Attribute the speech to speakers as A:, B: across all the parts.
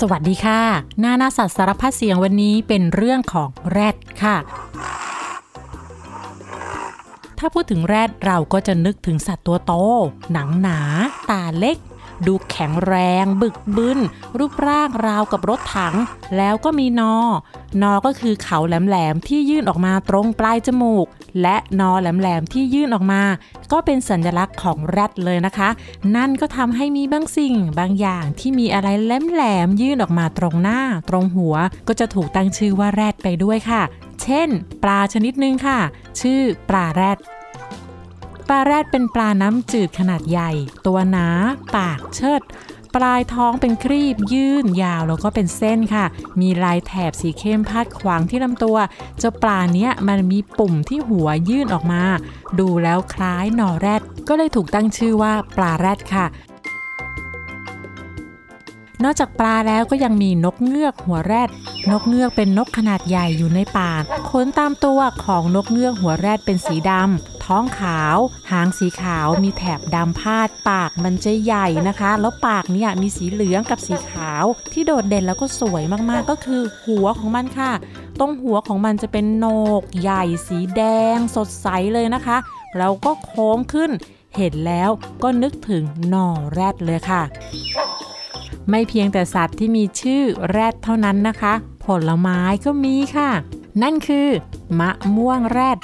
A: สวัสดีค่ะนานาสัตว์สารพัดเสียงวันนี้เป็นเรื่องของแรดค่ะ ถ้าพูดถึงแรดเราก็จะนึกถึงสัตว์ตัวโต หนังหนา ตาเล็ก ดูแข็งแรงบึกบึนรูปร่างราวกับรถถัง แล้วก็มีนอ นอก็คือเขาแหลมๆที่ยื่นออกมาตรงปลายจมูก และนอแหลมๆที่ยื่นออกมา ก็เป็นสัญลักษณ์ของแรดเลยนะคะ นั่นก็ทำให้มีบางสิ่งบางอย่างที่มีอะไรแหลมๆยื่นออกมาตรงหน้า ตรงหัว ก็จะถูกตั้งชื่อว่าแรดไปด้วยค่ะ เช่น ปลาชนิดหนึ่งค่ะ ชื่อปลาแรด ปลาแรดเป็นปลาน้ำจืดขนาดใหญ่ ตัวหนา ปากเชิด ปลายท้องเป็นครีบยื่นยาวแล้วก็เป็นเส้นค่ะ มีลายแถบสีเข้มพาดขวางที่ลำตัว เจ้าปลาเนี้ยมันมีปุ่มที่หัวยื่นออกมา ดูแล้วคล้ายหนอแรด ก็เลยถูกตั้งชื่อว่าปลาแรดค่ะ นอกจากปลาแล้วก็ยังมีนกเงือกหัวแรด นกเงือกเป็นนกขนาดใหญ่อยู่ในป่าขนตามตัวของนกเงือกหัวแรดเป็นสีดำท้องขาว หางสีขาวมีแถบดำพาด ปากมันจะใหญ่นะคะ แล้วปากเนี่ยมีสีเหลืองกับสีขาว ที่โดดเด่นแล้วก็สวยมากๆก็คือหัวของมันค่ะ ตรงหัวของมันจะเป็นโหนก ใหญ่สีแดง สดใสเลยนะคะ แล้วก็โค้งขึ้น เห็นแล้วก็นึกถึงหน่อแรดเลยค่ะ ไม่เพียงแต่สัตว์ที่มีชื่อแรดเท่านั้นนะคะ ผลไม้ก็มีค่ะ นั่นคือ มะม่วงแรด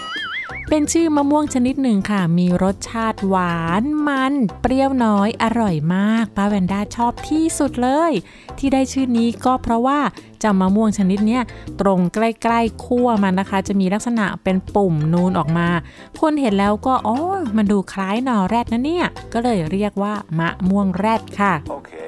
A: เป็นชื่อมะม่วงชนิดหนึ่งค่ะ มีรสชาติหวานมัน เปรี้ยวน้อยอร่อยมากป้าแวนด้าชอบที่สุดเลย ที่ได้ชื่อนี้ก็เพราะว่าเจ้ามะม่วงชนิดเนี้ยตรงใกล้ๆขั้วมันนะคะ จะมีลักษณะเป็นปุ่มนูนออกมา คนเห็นแล้วก็อ๋อมันดูคล้ายหน่อแรดนะเนี่ย ก็เลยเรียกว่ามะม่วงแรดค่ะ
B: Okay.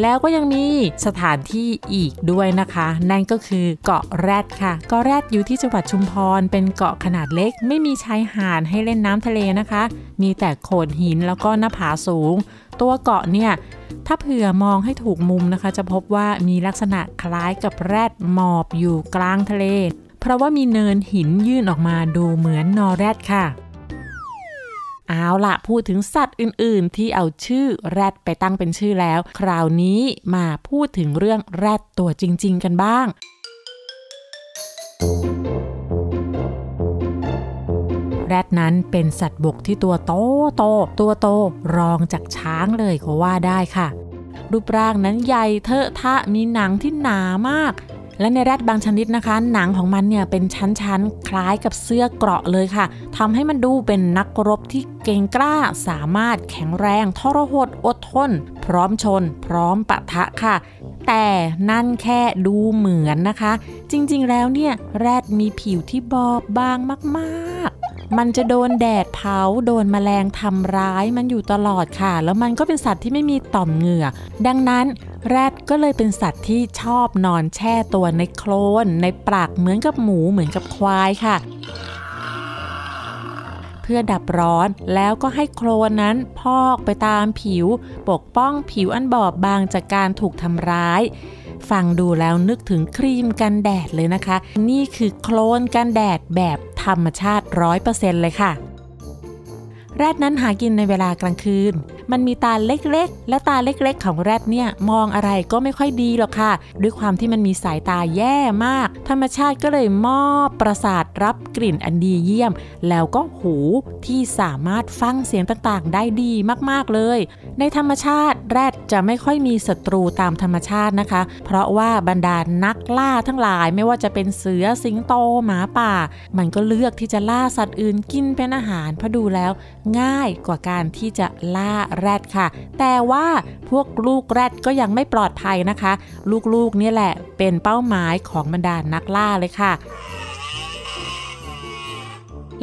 A: แล้วก็ยังมีสถานที่อีกด้วยนะคะ นั่นก็คือเกาะแรดค่ะ เกาะแรดอยู่ที่จังหวัดชุมพร เป็นเกาะขนาดเล็ก ไม่มีชายหาดให้เล่นน้ำทะเลนะคะ มีแต่โขดหินแล้วก็หน้าผาสูง ตัวเกาะเนี่ยถ้าเผื่อมองให้ถูกมุมนะคะ จะพบว่ามีลักษณะคล้ายกับแรดหมอบอยู่กลางทะเล เพราะว่ามีเนินหินยื่นออกมาดูเหมือนนอแรดค่ะ เอาล่ะพูดถึงสัตว์อื่นๆ ที่เอาชื่อแรดไปตั้งเป็นชื่อแล้ว คราวนี้มาพูดถึงเรื่องแรดตัวจริง ๆ กันบ้าง แรดนั้นเป็นสัตว์บกที่ตัวโตโต ตัวโตรองจากช้างเลยก็ว่าได้ค่ะรูปร่างนั้นใหญ่เทอะทะมีหนังที่หนามาก และในแรดบางชนิดนะคะ หนังของมันเนี่ยเป็นชั้นๆ คล้ายกับเสื้อเกราะเลยค่ะทำให้มันดูเป็นนักรบที่เก่งกล้าสามารถแข็งแรง ทรหดอดทน พร้อมชน พร้อมปะทะค่ะ แต่นั่นแค่ดูเหมือนนะคะ จริงๆแล้วเนี่ยแรดมีผิวที่บอบบางมากๆมันจะโดนแดดเผา โดนแมลงทำร้าย มันอยู่ตลอดค่ะ แล้วมันก็เป็นสัตว์ที่ไม่มีต่อมเหงื่อ ดังนั้น แรดก็เลยเป็นสัตว์ที่ชอบนอนแช่ตัวในโคลนในปลักเหมือนกับหมูเหมือนกับควายค่ะ เพื่อดับร้อนแล้วก็ให้โคลนนั้นพอกไปตามผิว ปกป้องผิวอันบอบบางจากการถูกทำร้ายฟังดูแล้วนึกถึงครีมกันแดดเลยนะคะ นี่คือโคลนกันแดดแบบธรรมชาติ 100%เลยค่ะ แรดนั้นหากินในเวลากลางคืน มันมีตาเล็กๆ และตาเล็กๆ ของแรดเนี่ยมองอะไรก็ไม่ค่อยดีหรอกค่ะ ด้วยความที่มันมีสายตาแย่มาก ธรรมชาติก็เลยมอบประสาทรับกลิ่นอันดีเยี่ยม แล้วก็หูที่สามารถฟังเสียงต่างๆ ได้ดีมากๆเลย ในธรรมชาติ แรดจะไม่ค่อยมีศัตรูตามธรรมชาตินะคะ เพราะว่าบรรดานักล่าทั้งหลายไม่ว่าจะเป็นเสือสิงโตหมาป่า มันก็เลือกที่จะล่าสัตว์อื่นกินเป็นอาหารเพราะดูแล้วง่ายกว่าการที่จะล่าแรดค่ะ แต่ว่าพวกลูกแรดก็ยังไม่ปลอดภัยนะคะ ลูกๆนี่แหละเป็นเป้าหมายของบรรดานักล่าเลยค่ะ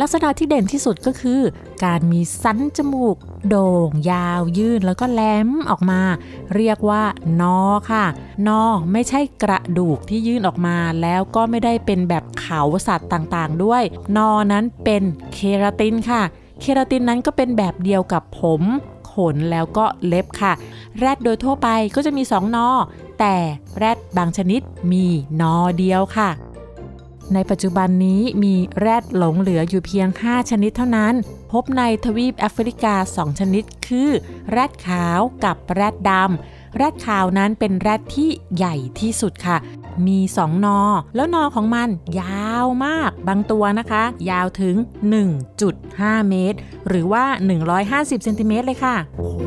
A: ลักษณะที่เด่นที่สุดก็คือ การมีสันจมูก โด่ง ยาวยื่นแล้วก็แหลมออกมา เรียกว่านอค่ะ นอไม่ใช่กระดูกที่ยื่นออกมา แล้วก็ไม่ได้เป็นแบบเขาสัตว์ต่างๆ ด้วย นอนั้นเป็นเคราตินค่ะ เคราตินนั้นก็เป็นแบบเดียวกับผมขนแล้วก็เล็บค่ะ แรดโดยทั่วไปก็จะมี 2 นอ แต่แรดบางชนิดมีนอเดียวค่ะ ในปัจจุบันนี้มีแรดหลงเหลืออยู่เพียง 5 ชนิดเท่านั้น พบในทวีปแอฟริกา 2 ชนิดคือ แรดขาวกับแรดดำแรดขาวนั้นเป็นแรดที่ใหญ่ที่สุดค่ะ มีสองนอ แล้วนอของมันยาวมาก บางตัวนะคะ ยาวถึง 1.5 เมตร หรือว่า 150เซนติเมตรเลยค่ะ
B: โอ้โห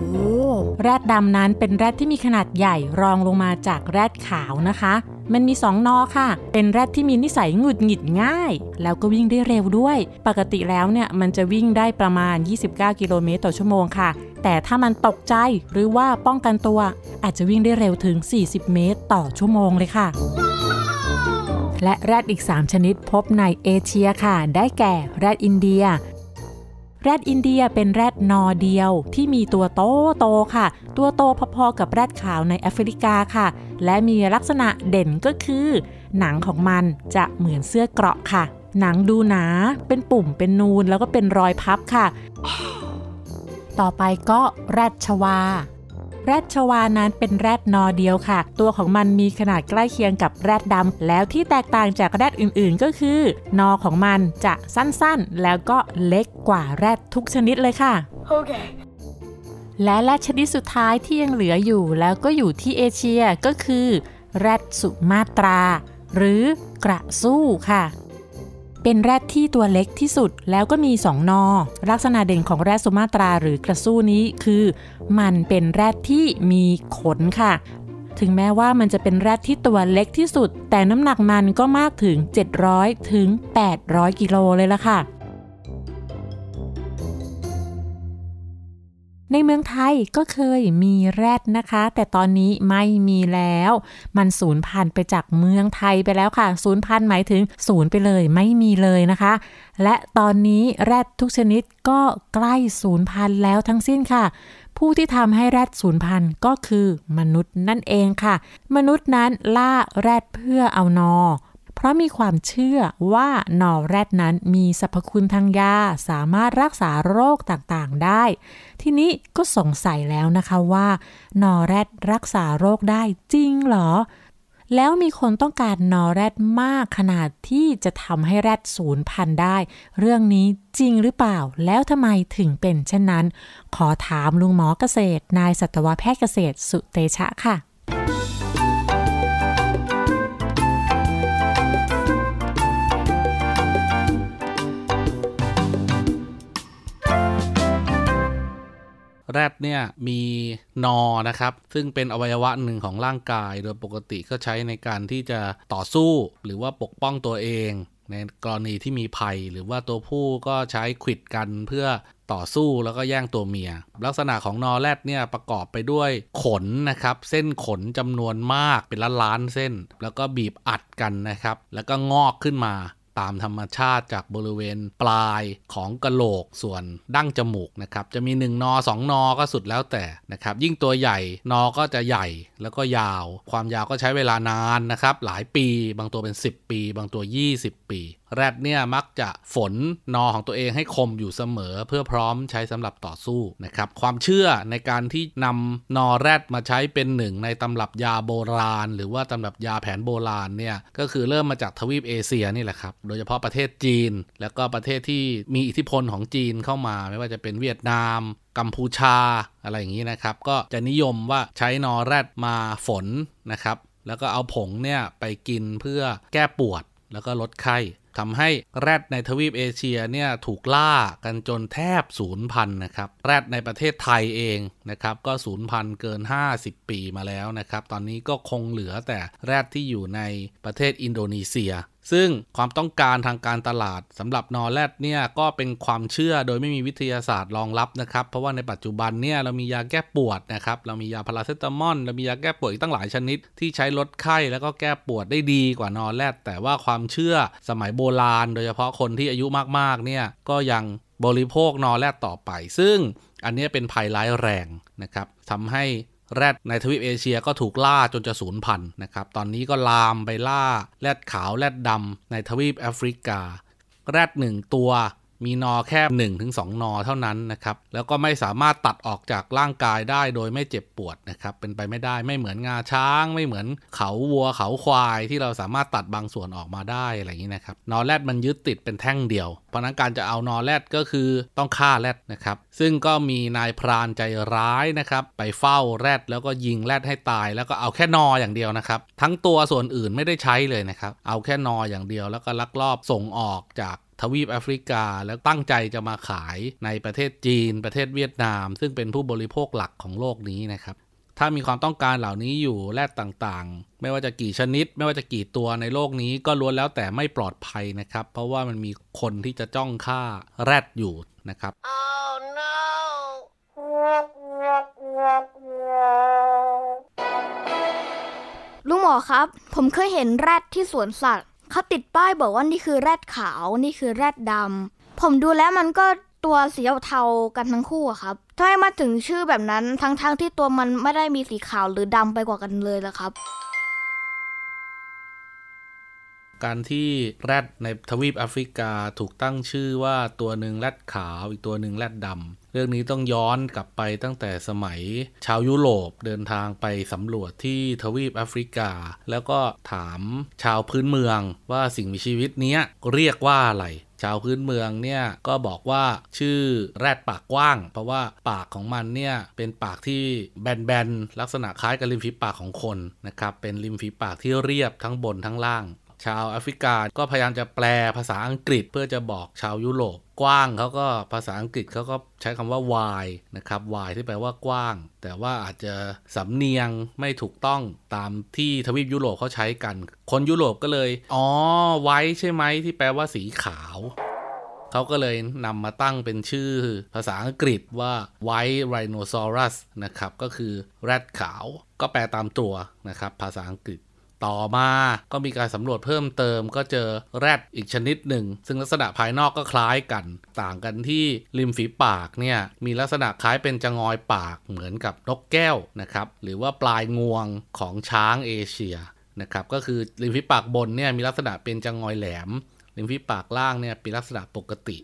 A: แรดดำนั้นเป็นแรดที่มีขนาดใหญ่รองลงมาจากแรดขาวนะคะ มันมี 2 นอค่ะ เป็นแรดที่มีนิสัยหงุดหงิดง่าย แล้วก็วิ่งได้เร็วด้วย ปกติแล้วเนี่ยมันจะวิ่งได้ประมาณ 29 กิโลเมตรต่อชั่วโมงค่ะ แต่ถ้ามันตกใจหรือว่าป้องกันตัว อาจจะวิ่งได้เร็วถึง 40 เมตรต่อชั่วโมงเลยค่ะและแรดอีก 3 ชนิดพบในเอเชียค่ะ ได้แก่ แรดอินเดีย แรดอินเดียเป็นแรดนอเดียวที่มีตัวโตโตค่ะ ตัวโตพอๆกับแรดขาวในแอฟริกาค่ะ และมีลักษณะเด่นก็คือ หนังของมันจะเหมือนเสื้อเกราะค่ะ หนังดูหนา เป็นปุ่มเป็นนูนแล้วก็เป็นรอยพับค่ะ ต่อไปก็แรดชวา แรดชวานั้นเป็นแรดนอเดียวค่ะ ตัวของมันมีขนาดใกล้เคียงกับแรดดำแล้วที่แตกต่างจากแรดอื่นๆ ก็คือนอของมันจะสั้นๆ แล้วก็เล็กกว่าแรดทุกชนิดเลยค่ะ
B: โอเค
A: และแรดชนิดสุดท้ายที่ยังเหลืออยู่แล้วก็อยู่ที่เอเชียก็คือ แรดสุมาตรา หรือกระสู้ค่ะ เป็นแรดที่ตัวเล็กที่สุดแล้วก็มีสองนอ ลักษณะเด่นของแรดสุมาตราหรือกระสู้นี้คือ มันเป็นแรดที่มีขนค่ะ ถึงแม้ว่ามันจะเป็นแรดที่ตัวเล็กที่สุด แต่น้ำหนักมันก็มากถึง 700 ถึง 800 กิโลเลยละค่ะ ในเมืองไทยก็เคยมีแรดนะคะ แต่ตอนนี้ไม่มีแล้ว มันสูญพันธุ์ไปจากเมืองไทยไปแล้วค่ะสูญพันธุ์หมายถึงศูนย์ไปเลยไม่มีเลยนะคะ และตอนนี้แรดทุกชนิดก็ใกล้สูญพันธุ์แล้วทั้งสิ้นค่ะ ผู้ที่ทำให้แรดสูญพันธุ์ก็คือมนุษย์นั่นเองค่ะ มนุษย์นั้นล่าแรดเพื่อเอานอ เพราะมีความเชื่อว่านอแรดนั้นมีสรรพคุณทางยา สามารถรักษาโรคต่างๆได้ ทีนี้ก็สงสัยแล้วนะคะว่านอแรดรักษาโรคได้จริงเหรอ แล้วมีคนต้องการนอแรดมากขนาดที่จะทำให้แรดสูญพันได้ เรื่องนี้จริงหรือเปล่า แล้วทำไมถึงเป็นเช่นนั้น ขอถามลุงหมอเกษตร นายสัตวแพทย์เกษตรสุเตชะค่ะ
C: แรดเนี่ยมีนอนะครับ ซึ่งเป็นอวัยวะหนึ่งของร่างกาย โดยปกติก็ใช้ในการที่จะต่อสู้หรือว่าปกป้องตัวเอง ในกรณีที่มีภัย หรือว่าตัวผู้ก็ใช้ขิดกันเพื่อต่อสู้แล้วก็แย่งตัวเมีย ลักษณะของนอแรดเนี่ยประกอบไปด้วยขนนะครับ เส้นขนจำนวนมากเป็นล้านล้านเส้น แล้วก็บีบอัดกันนะครับ แล้วก็งอกขึ้นมา ตามธรรมชาติจากบริเวณปลายของกระโหลกส่วนดั้งจมูกนะครับ จะมี 1 นอ 2 นอ ก็สุดแล้วแต่นะครับ ยิ่งตัวใหญ่ นอก็จะใหญ่แล้วก็ยาว ความยาวก็ใช้เวลานานนะครับ หลายปี บางตัวเป็น 10 ปี บางตัว 20 ปี แรดเนี่ยมักจะฝนนอของตัวเองให้คมอยู่เสมอ เพื่อพร้อมใช้สำหรับต่อสู้นะครับความเชื่อในการที่นำนอแรดมาใช้เป็นหนึ่งในตำรับยาโบราณ หรือว่าตำรับยาแผนโบราณเนี่ยก็คือเริ่มมาจากทวีปเอเชียนี่แหละครับโดยเฉพาะประเทศจีน แล้วก็ประเทศที่มีอิทธิพลของจีนเข้ามาไม่ว่าจะเป็นเวียดนามกัมพูชาอะไรอย่างนี้นะครับ ก็จะนิยมว่าใช้นอแรดมาฝนนะครับ แล้วก็เอาผงเนี่ยไปกินเพื่อแก้ปวดแล้วก็ลดไข้ ทำให้แรดในทวีปเอเชียเนี่ยถูกล่ากันจนแทบศูนย์พันนะครับ แรดในประเทศไทยเองนะครับก็ศูนย์พันเกิน 50 ปีมาแล้วนะครับ ตอนนี้ก็คงเหลือแต่แรดที่อยู่ในประเทศอินโดนีเซียซึ่งความต้องการทางการตลาดสำหรับนอแรดเนี่ยก็เป็นความเชื่อโดยไม่มีวิทยาศาสตร์รองรับนะครับ เพราะว่าในปัจจุบันเนี่ยเรามียาแก้ปวดนะครับ เรามียาพาราเซตามอลเรามียาแก้ปวดอีกตั้งหลายชนิด ที่ใช้ลดไข้แล้วก็แก้ปวดได้ดีกว่านอแรดแต่ว่าความเชื่อสมัยโบราณ โดยเฉพาะคนที่อายุมากๆเนี่ยก็ยังบริโภคนอแรดต่อไป ซึ่งอันนี้เป็นภัยร้ายแรงนะครับทำให้ แรดในทวีปเอเชียก็ถูกล่าจนจะสูญพันธุ์นะครับ ตอนนี้ก็ลามไปล่าแรดขาวแรดดำในทวีปแอฟริกา แรดหนึ่งตัว มีนอแค่1นถึงสนอเท่านั้นนะครับ แล้วก็ไม่สามารถตัดออกจากร่างกายได้โดยไม่เจ็บปวดนะครับ เป็นไปไม่ได้ไม่เหมือนงาช้าง ไม่เหมือนเขาวัวเขาควายที่เราสามารถตัดบางส่วนออกมาได้อะไรอย่างนี้นะครับ นอแรดมันยึดติดเป็นแท่งเดียว เพราะนั้นการจะเอานอแรดก็คือต้องฆ่าแรดนะครับ ซึ่งก็มีนายพรานใจร้ายนะครับ ไปเฝ้าแรดแล้วก็ยิงแรดให้ตาย แล้วก็เอาแค่นออย่างเดียวนะครับ ทั้งตัวส่วนอื่นไม่ได้ใช้เลยนะครับ เอาแค่นออย่างเดียวแล้วก็ลักลอบส่งออกจาก ทวีปแอฟริกา แล้วตั้งใจจะมาขายในประเทศจีน ประเทศเวียดนาม ซึ่งเป็นผู้บริโภคหลักของโลกนี้นะครับถ้ามีความต้องการเหล่านี้อยู่แรดต่างๆ ไม่ว่าจะกี่ชนิด ไม่ว่าจะกี่ตัวในโลกนี้ก็ล้วนแล้วแต่ไม่ปลอดภัยนะครับ เพราะว่ามันมีคนที่จะจ้องฆ่าแรดอยู่นะครับ
B: Oh no!
D: ลุงหมอครับ ผมเคยเห็นแรดที่สวนสัตว์ เขาติดป้ายบอกว่านี่คือแรดขาวนี่คือแรดดำผมดูแล้วมันก็ตัวสีเทากันทั้งคู่อะครับทำไมมาถึงชื่อแบบนั้นทั้งๆทที่ตัวมันไม่ได้มีสีขาวหรือดำไปกว่ากันเลยล่ะครับ
C: การที่แรดในทวีปแอฟริกาถูกตั้งชื่อว่าตัวหนึ่งแรดขาวอีกตัวหนึ่งแรดดำเรื่องนี้ต้องย้อนกลับไปตั้งแต่สมัยชาวยุโรปเดินทางไปสำรวจที่ทวีปแอฟริกา แล้วก็ถามชาวพื้นเมืองว่าสิ่งมีชีวิตนี้เรียกว่าอะไรชาวพื้นเมืองเนี่ยก็บอกว่าชื่อแรดปากกว้าง เพราะว่าปากของมันเนี่ยเป็นปากที่แบนๆลักษณะคล้ายกับริมฝีปากของคนนะครับเป็นริมฝีปากที่เรียบทั้งบนทั้งล่าง ชาวแอฟริกาก็พยายามจะแปลภาษาอังกฤษเพื่อจะบอกชาวยุโรปกว้างเขาก็ภาษาอังกฤษเขาก็ใช้คำว่า wide นะครับ wide ที่แปลว่ากว้าง แต่ว่าอาจจะสำเนียงไม่ถูกต้องตามที่ทวีปยุโรปเขาใช้กัน คนยุโรปก็เลย อ๋อ ไว้ใช่ไหมที่แปลว่าสีขาวเขาก็เลยนำมาตั้งเป็นชื่อภาษาอังกฤษว่า White Rhinoceros นะครับ ก็คือแรดขาว ก็แปลตามตัวนะครับ ภาษาอังกฤษ ต่อมาก็มีการสำรวจเพิ่มเติม ก็เจอแรดอีกชนิดหนึ่ง ซึ่งลักษณะภายนอกก็คล้ายกัน ต่างกันที่ริมฝีปากเนี่ยมีลักษณะคล้ายเป็นจงอยปากเหมือนกับนกแก้วนะครับหรือว่าปลายงวงของช้างเอเชียนะครับก็คือริมฝีปากบนเนี่ยมีลักษณะเป็นจงอยแหลมริมฝีปากล่างเนี่ยเป็นลักษณะปกติ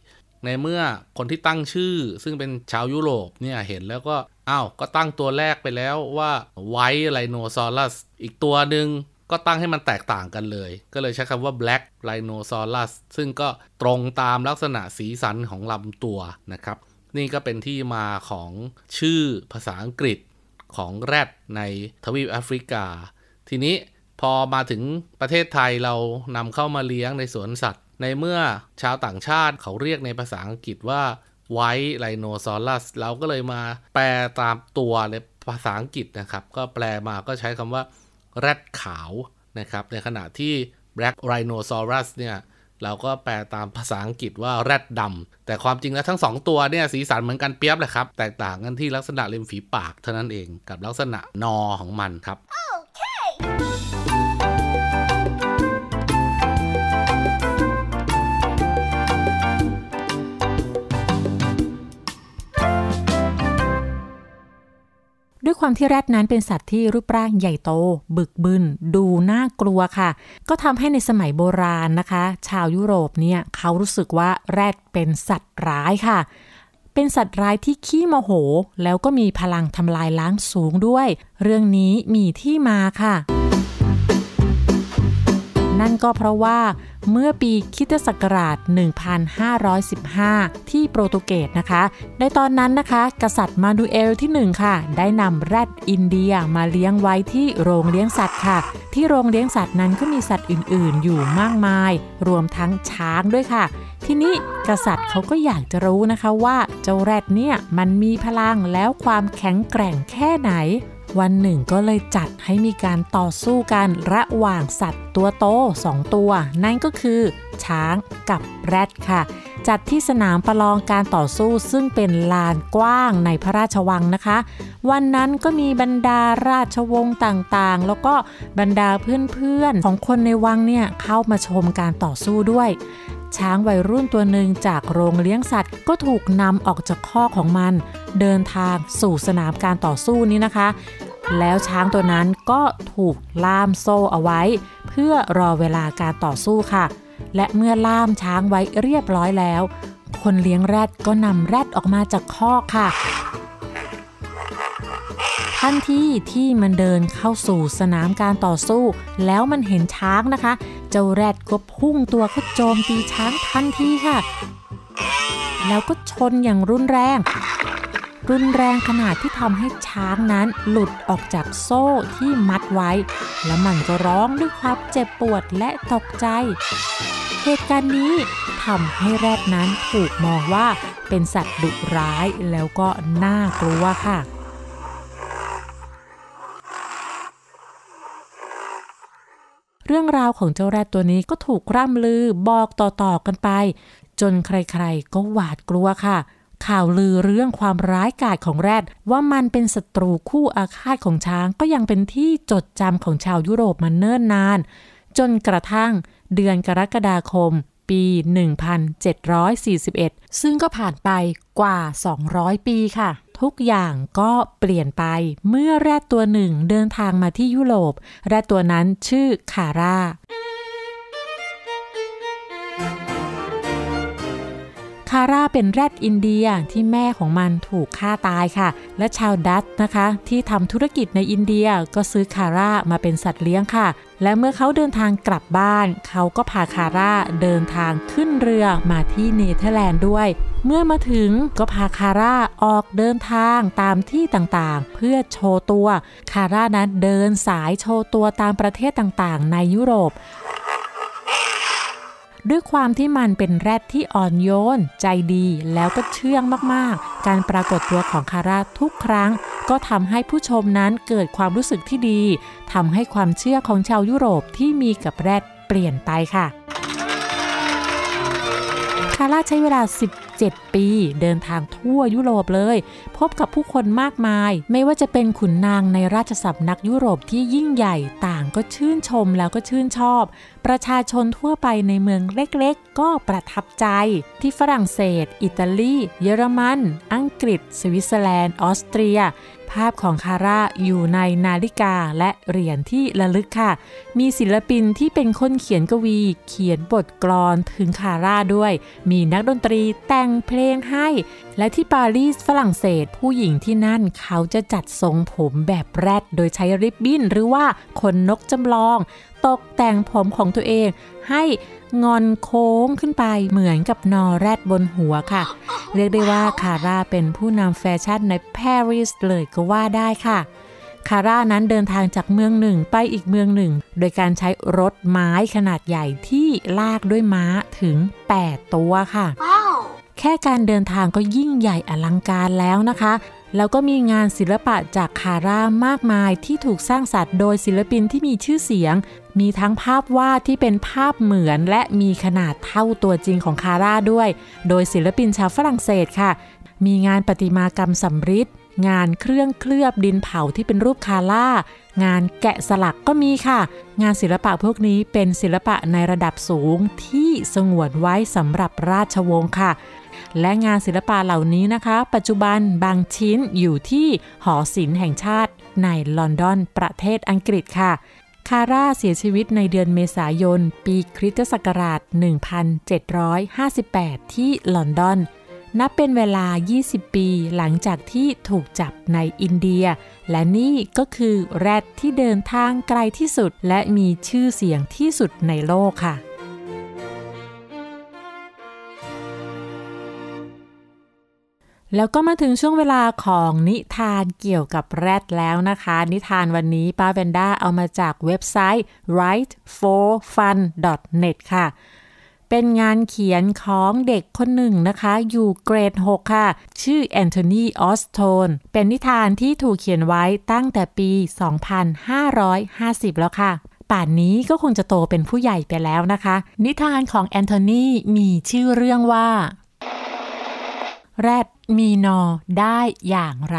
C: ในเมื่อคนที่ตั้งชื่อซึ่งเป็นชาวยุโรปเนี่ยเห็นแล้วก็อ้าวก็ตั้งตัวแรกไปแล้วว่าไวท์ไรโนซอรัสอีกตัวหนึ่ง ก็ตั้งให้มันแตกต่างกันเลย ก็เลยใช้คำว่า black rhinoceros ซึ่งก็ตรงตามลักษณะสีสันของลำตัวนะครับ นี่ก็เป็นที่มาของชื่อภาษาอังกฤษของแรดในทวีปแอฟริกา ทีนี้พอมาถึงประเทศไทยเรานำเข้ามาเลี้ยงในสวนสัตว์ ในเมื่อชาวต่างชาติเขาเรียกในภาษาอังกฤษว่า White Rhinoceros เราก็เลยมาแปลตามตัวในภาษาอังกฤษนะครับ ก็แปลมาก็ใช้คำว่า แรดขาวนะครับ ในขณะที่ Black Rhinoceros เนี่ยเราก็แปลตามภาษาอังกฤษว่าแรดดำแต่ความจริงแล้วทั้ง 2 ตัวเนี่ยสีสันเหมือนกันเปียบเลยครับ แตกต่างกันที่ลักษณะริมฝีปากเท่านั้นเองกับลักษณะนอของมันครับ
A: ด้วยความที่แรดนั้นเป็นสัตว์ที่รูปร่างใหญ่โต บึกบึน ดูน่ากลัวค่ะ ก็ทำให้ในสมัยโบราณนะคะ ชาวยุโรปเนี่ยเขารู้สึกว่าแรดเป็นสัตว์ร้ายค่ะ เป็นสัตว์ร้ายที่ขี้โมโห แล้วก็มีพลังทำลายล้างสูงด้วย เรื่องนี้มีที่มาค่ะ นั่นก็เพราะว่าเมื่อปีคิตศักราช 1515 ที่โปรตุเกสนะคะ ในตอนนั้นนะคะ กษัตริย์มาดูเอลที่ 1 ค่ะ ได้นำแรดอินเดียมาเลี้ยงไว้ที่โรงเลี้ยงสัตว์ค่ะ ที่โรงเลี้ยงสัตว์นั้นก็มีสัตว์อื่นๆ อยู่มากมาย รวมทั้งช้างด้วยค่ะ ทีนี้กษัตริย์เขาก็อยากจะรู้นะคะว่าเจ้าแรดเนี่ยมันมีพลังแล้วความแข็งแกร่งแค่ไหน วันหนึ่งก็เลยจัดให้มีการต่อสู้กันระหว่างสัตว์ตัวโตสองตัว นั่นก็คือช้างกับแรดค่ะ จัดที่สนามประลองการต่อสู้ซึ่งเป็นลานกว้างในพระราชวังนะคะ วันนั้นก็มีบรรดาราชวงศ์ต่างๆ แล้วก็บรรดาเพื่อนๆ ของคนในวังเนี่ยเข้ามาชมการต่อสู้ด้วย ช้างวัยรุ่นตัวหนึ่งจากโรงเลี้ยงสัตว์ ก็ถูกนำออกจากข้อของมัน เดินทางสู่สนามการต่อสู้นี้นะคะ แล้วช้างตัวนั้นก็ถูกล่ามโซ่เอาไว้ เพื่อรอเวลาการต่อสู้ค่ะ และเมื่อล่ามช้างไว้เรียบร้อยแล้ว คนเลี้ยงแรดก็นำแรดออกมาจากคอค่ะ ทันทีที่มันเดินเข้าสู่สนามการต่อสู้ แล้วมันเห็นช้างนะคะ เจ้าแรดก็พุ่งตัวเข้าโจมตีช้างทันทีค่ะ แล้วก็ชนอย่างรุนแรง รุนแรงขนาดที่ทำให้ช้างนั้นหลุดออกจากโซ่ที่มัดไว้ แล้วมันก็ร้องด้วยความเจ็บปวดและตกใจ เหตุการณ์นี้ทำให้แรดนั้นถูกมองว่าเป็นสัตว์ดุร้ายแล้วก็น่ากลัวค่ะ เรื่องราวของเจ้าแรดตัวนี้ก็ถูกร่ำลือบอกต่อๆกันไป จนใครๆ ก็หวาดกลัวค่ะ ข่าวลือเรื่องความร้ายกาจของแรด ว่ามันเป็นศัตรูคู่อาฆาตของช้างก็ยังเป็นที่จดจำของชาวยุโรปมาเนิ่นนาน จนกระทั่งเดือนกรกฎาคม ปี 1741 ซึ่งก็ผ่านไปกว่า 200 ปีค่ะ ทุกอย่างก็เปลี่ยนไปเมื่อแรดตัวหนึ่งเดินทางมาที่ยุโรป แรดตัวนั้นชื่อคาร่า คาร่าเป็นแรดอินเดียที่แม่ของมันถูกฆ่าตายค่ะ และชาวดัตช์นะคะ ที่ทำธุรกิจในอินเดียก็ซื้อคาร่ามาเป็นสัตว์เลี้ยงค่ะ และเมื่อเขาเดินทางกลับบ้าน เขาก็พาคาร่าเดินทางขึ้นเรือมาที่เนเธอร์แลนด์ด้วย เมื่อมาถึงก็พาคาร่าออกเดินทางตามที่ต่างๆ เพื่อโชว์ตัว คาร่านั้นเดินสายโชว์ตัวตามประเทศต่างๆ ในยุโรป ด้วยความที่มันเป็นแรดที่อ่อนโยน ใจดีแล้วก็เชื่องมากๆ การปรากฏตัวของคาร่าทุกครั้ง ก็ทำให้ผู้ชมนั้นเกิดความรู้สึกที่ดีทำให้ความเชื่อของชาวยุโรปที่มีกับแรดเปลี่ยนไปค่ะคาร่าใช้เวลา 7 ปี เดินทางทั่วยุโรปเลย พบกับผู้คนมากมาย ไม่ว่าจะเป็นขุนนางในราชสำนักยุโรปที่ยิ่งใหญ่ต่างก็ชื่นชมแล้วก็ชื่นชอบ ประชาชนทั่วไปในเมืองเล็กๆ ก็ประทับใจ ที่ฝรั่งเศส อิตาลี เยอรมัน อังกฤษ สวิตเซอร์แลนด์ ออสเตรีย ภาพของคาร่าอยู่ในนาฬิกาและเหรียญที่ระลึกค่ะ มีศิลปินที่เป็นคนเขียนกวี เขียนบทกลอนถึงคาร่าด้วย มีนักดนตรีแต่งเพลงให้ และที่ปารีสฝรั่งเศส ผู้หญิงที่นั่นเขาจะจัดทรงผมแบบแรด โดยใช้ริบบิ้นหรือว่าขนนกจำลองตกแต่งผมของตัวเอง ให้งอนโค้งขึ้นไปเหมือนกับนอแรดบนหัวค่ะ เรียกได้ว่าคาร่าเป็นผู้นำแฟชั่นในปารีสเลยก็ว่าได้ค่ะคาร่านั้นเดินทางจากเมืองหนึ่งไปอีกเมืองหนึ่ง โดยการใช้รถไม้ขนาดใหญ่ที่ลากด้วยม้าถึง 8 ตัวค่ะแค่การเดินทางก็ยิ่งใหญ่อลังการแล้วนะคะ แล้วก็มีงานศิลปะจากคาร่ามากมายที่ถูกสร้างสรรค์โดยศิลปินที่มีชื่อเสียง มีทั้งภาพวาดที่เป็นภาพเหมือนและมีขนาดเท่าตัวจริงของคาร่าด้วย โดยศิลปินชาวฝรั่งเศสค่ะ มีงานประติมากรรมสำริดงานเครื่องเคลือบดินเผาที่เป็นรูปคาร่างานแกะสลักก็มีค่ะ งานศิลปะพวกนี้เป็นศิลปะในระดับสูงที่สงวนไว้สำหรับราชวงศ์ค่ะ และงานศิลปะเหล่านี้นะคะ ปัจจุบันบางชิ้นอยู่ที่หอศิลป์แห่งชาติในลอนดอนประเทศอังกฤษค่ะ คาร่าเสียชีวิตในเดือนเมษายน ปีคริสตศักราช 1758 ที่ลอนดอน นับเป็นเวลา 20 ปีหลังจากที่ถูกจับในอินเดีย และนี่ก็คือแรดที่เดินทางไกลที่สุด และมีชื่อเสียงที่สุดในโลกค่ะ แล้วก็มาถึงช่วงเวลาของนิทานเกี่ยวกับแรดแล้วนะคะ นิทานวันนี้ป้าเวนด้าเอามาจากเว็บไซต์ writeforfun.net ค่ะ เป็นงานเขียนของเด็กคนหนึ่งนะคะ อยู่เกรด 6 ค่ะ ชื่อแอนโทนีออสโทน เป็นนิทานที่ถูกเขียนไว้ตั้งแต่ปี 2550 แล้วค่ะป่านนี้ก็คงจะโตเป็นผู้ใหญ่ไปแล้วนะคะ นิทานของแอนโทนีมีชื่อเรื่องว่า แรด มีนอได้อย่างไร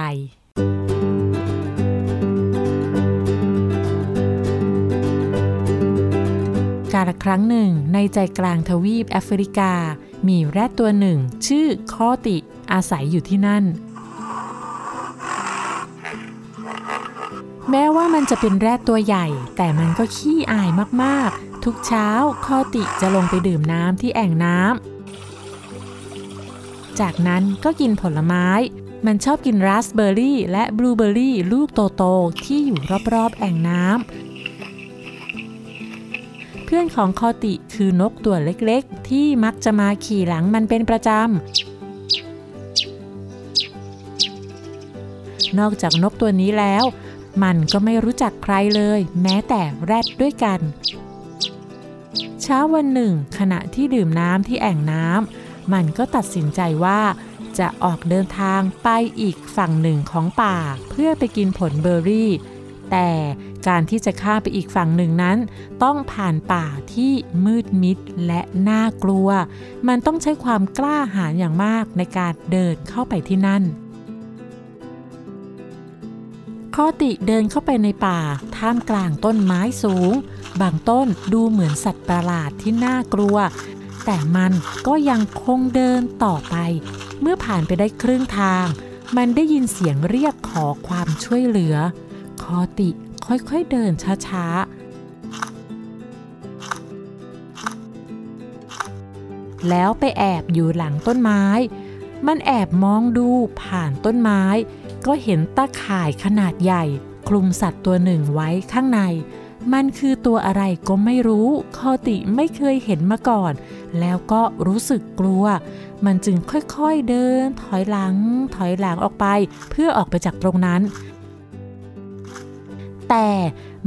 A: กาลครั้งหนึ่งในใจกลางทวีปแอฟริกา มีแรดตัวหนึ่ง ชื่อคอติอาศัยอยู่ที่นั่น แม้ว่ามันจะเป็นแรดตัวใหญ่ แต่มันก็ขี้อายมากๆ ทุกเช้าคอติจะลงไปดื่มน้ำที่แอ่งน้ำ จากนั้นก็กินผลไม้ มันชอบกินราสเบอร์รี่ และบลูเบอร์รี่ลูกโตๆที่อยู่รอบๆแอ่งน้ำ เพื่อนของคอติคือนกตัวเล็กๆ ที่มักจะมาขี่หลังมันเป็นประจำนอกจากนกตัวนี้แล้ว มันก็ไม่รู้จักใครเลย แม้แต่แรดด้วยกัน เช้าวันหนึ่ง ขณะที่ดื่มน้ำที่แอ่งน้ำ มันก็ตัดสินใจว่าจะออกเดินทางไปอีกฝั่งหนึ่งของป่าเพื่อไปกินผลเบอร์รี่ แต่การที่จะข้ามไปอีกฝั่งหนึ่งนั้น ต้องผ่านป่าที่มืดมิดและน่ากลัว มันต้องใช้ความกล้าหาญอย่างมากในการเดินเข้าไปที่นั่นคอติเดินเข้าไปในป่า ท่ามกลางต้นไม้สูง บางต้นดูเหมือนสัตว์ประหลาดที่น่ากลัว แต่มันก็ยังคงเดินต่อไป เมื่อผ่านไปได้ครึ่งทาง มันได้ยินเสียงเรียกขอความช่วยเหลือ คอติค่อยๆเดินช้าๆ แล้วไปแอบอยู่หลังต้นไม้ มันแอบมองดูผ่านต้นไม้ ก็เห็นตาข่ายขนาดใหญ่ คลุมสัตว์ตัวหนึ่งไว้ข้างในมันคือตัวอะไรก็ไม่รู้ คอติไม่เคยเห็นมาก่อน แล้วก็รู้สึกกลัว มันจึงค่อยๆเดิน ถอยหลัง ถอยหลังออกไป เพื่อออกไปจากตรงนั้น แต่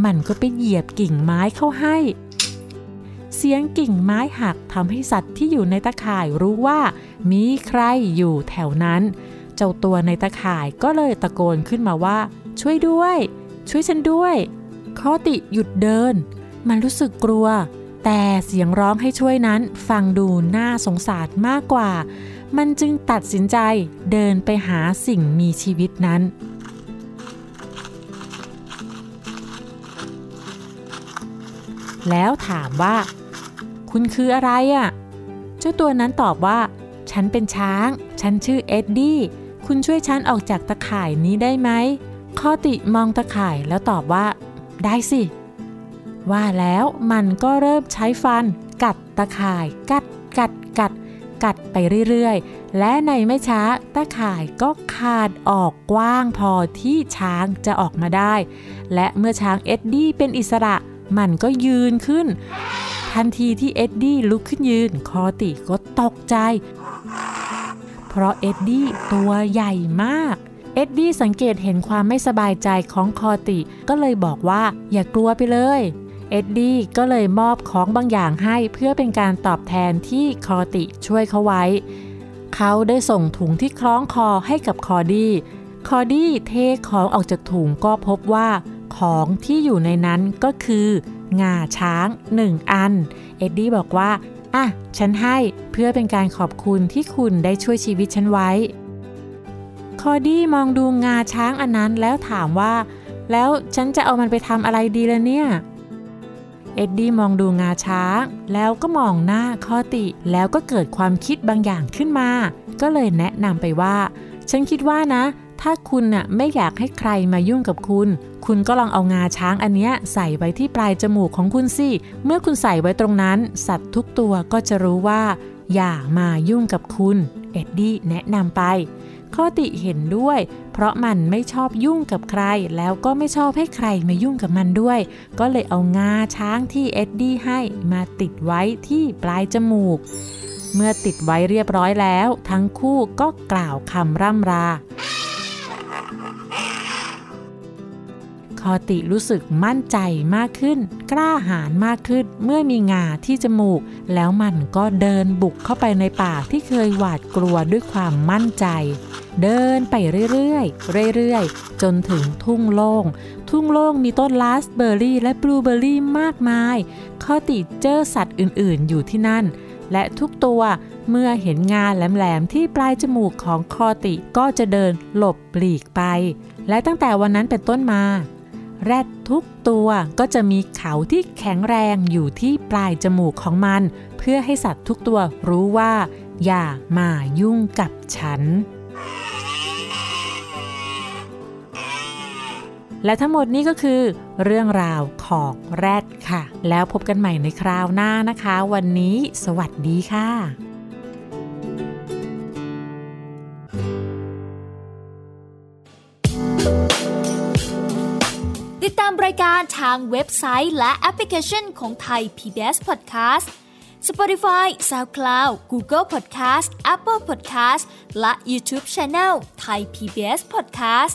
A: มันก็ไปเหยียบกิ่งไม้เข้าให้ เสียงกิ่งไม้หักทำให้สัตว์ที่อยู่ในตะข่ายรู้ว่า มีใครอยู่แถวนั้น เจ้าตัวในตะข่ายก็เลยตะโกนขึ้นมาว่า ช่วยด้วย ช่วยฉันด้วยคอติหยุดเดิน มันรู้สึกกลัว แต่เสียงร้องให้ช่วยนั้นฟังดูน่าสงสารมากกว่า มันจึงตัดสินใจเดินไปหาสิ่งมีชีวิตนั้น แล้วถามว่า คุณคืออะไรอะ่ะ เจ้าตัวนั้นตอบว่า ฉันเป็นช้าง ฉันชื่อเอ็ดดี้ คุณช่วยฉันออกจากตะข่ายนี้ได้ไหมคอติมองตะข่ายแล้วตอบว่า ได้สิ ว่าแล้วมันก็เริ่มใช้ฟัน กัดตะข่าย กัดกัดกัด กัดไปเรื่อยๆ และในไม่ช้าตะข่ายก็ขาดออกกว้างพอที่ช้างจะออกมาได้ และเมื่อช้างเอ็ดดี้เป็นอิสระ มันก็ยืนขึ้น ทันทีที่เอ็ดดี้ลุกขึ้นยืน คอติก็ตกใจ เพราะเอ็ดดี้ตัวใหญ่มากเอ็ดดี้สังเกตเห็นความไม่สบายใจของคอดี้ ก็เลยบอกว่าอย่ากลัวไปเลย เอ็ดดี้ก็เลยมอบของบางอย่างให้เพื่อเป็นการตอบแทนที่คอดี้ช่วยเขาไว้ เขาได้ส่งถุงที่คล้องคอให้กับคอดี้ คอดี้เทของออกจากถุงก็พบว่า ของที่อยู่ในนั้นก็คืองาช้างหนึ่งอัน เอ็ดดี้บอกว่าอะฉันให้เพื่อเป็นการขอบคุณที่คุณได้ช่วยชีวิตฉันไว้ คอดี้มองดูงาช้างอันนั้นแล้วถามว่า แล้วฉันจะเอามันไปทำอะไรดีล่ะเนี่ย เอ็ดดี้มองดูงาช้าง แล้วก็มองหน้าคอดี้แล้วก็เกิดความคิดบางอย่างขึ้นมา ก็เลยแนะนำไปว่า ฉันคิดว่านะ ถ้าคุณน่ะไม่อยากให้ใครมายุ่งกับคุณ คุณก็ลองเอางาช้างอันเนี้ยใส่ไว้ที่ปลายจมูกของคุณสิเมื่อคุณใส่ไว้ตรงนั้น สัตว์ทุกตัวก็จะรู้ว่า อย่ามายุ่งกับคุณ เอ็ดดี้แนะนำไป ข้อติเห็นด้วย เพราะมันไม่ชอบยุ่งกับใคร แล้วก็ไม่ชอบให้ใครมายุ่งกับมันด้วย ก็เลยเอางาช้างที่เอ็ดดี้ให้มาติดไว้ที่ปลายจมูก เมื่อติดไว้เรียบร้อยแล้ว ทั้งคู่ก็กล่าวคำร่ำราคอติรู้สึกมั่นใจมากขึ้น กล้าหาญมากขึ้น เมื่อมีงาที่จมูก แล้วมันก็เดินบุกเข้าไปในป่าที่เคยหวาดกลัวด้วยความมั่นใจ เดินไปเรื่อยๆ เรื่อยๆ จนถึงทุ่งโล่ง ทุ่งโล่งมีต้นลาสเบอร์รี่และบลูเบอร์รี่มากมายคอติเจอสัตว์อื่นๆ อยู่ที่นั่น และทุกตัวเมื่อเห็นงาแหลมๆ ที่ปลายจมูกของคอติก็จะเดินหลบหลีกไป และตั้งแต่วันนั้นเป็นต้นมา แรดทุกตัวก็จะมีเขาที่แข็งแรงอยู่ที่ปลายจมูกของมัน เพื่อให้สัตว์ทุกตัวรู้ว่าอย่ามายุ่งกับฉัน และทั้งหมดนี้ก็คือ เรื่องราวของแรดค่ะ แล้วพบกันใหม่ในคราวหน้านะคะ วันนี้สวัสดีค่ะ
B: ติดตามรายการทางเว็บไซต์และแอปพลิเคชันของไทย PBS Podcast Spotify SoundCloud Google Podcast Apple Podcast และ YouTube Channel ไทย PBS Podcast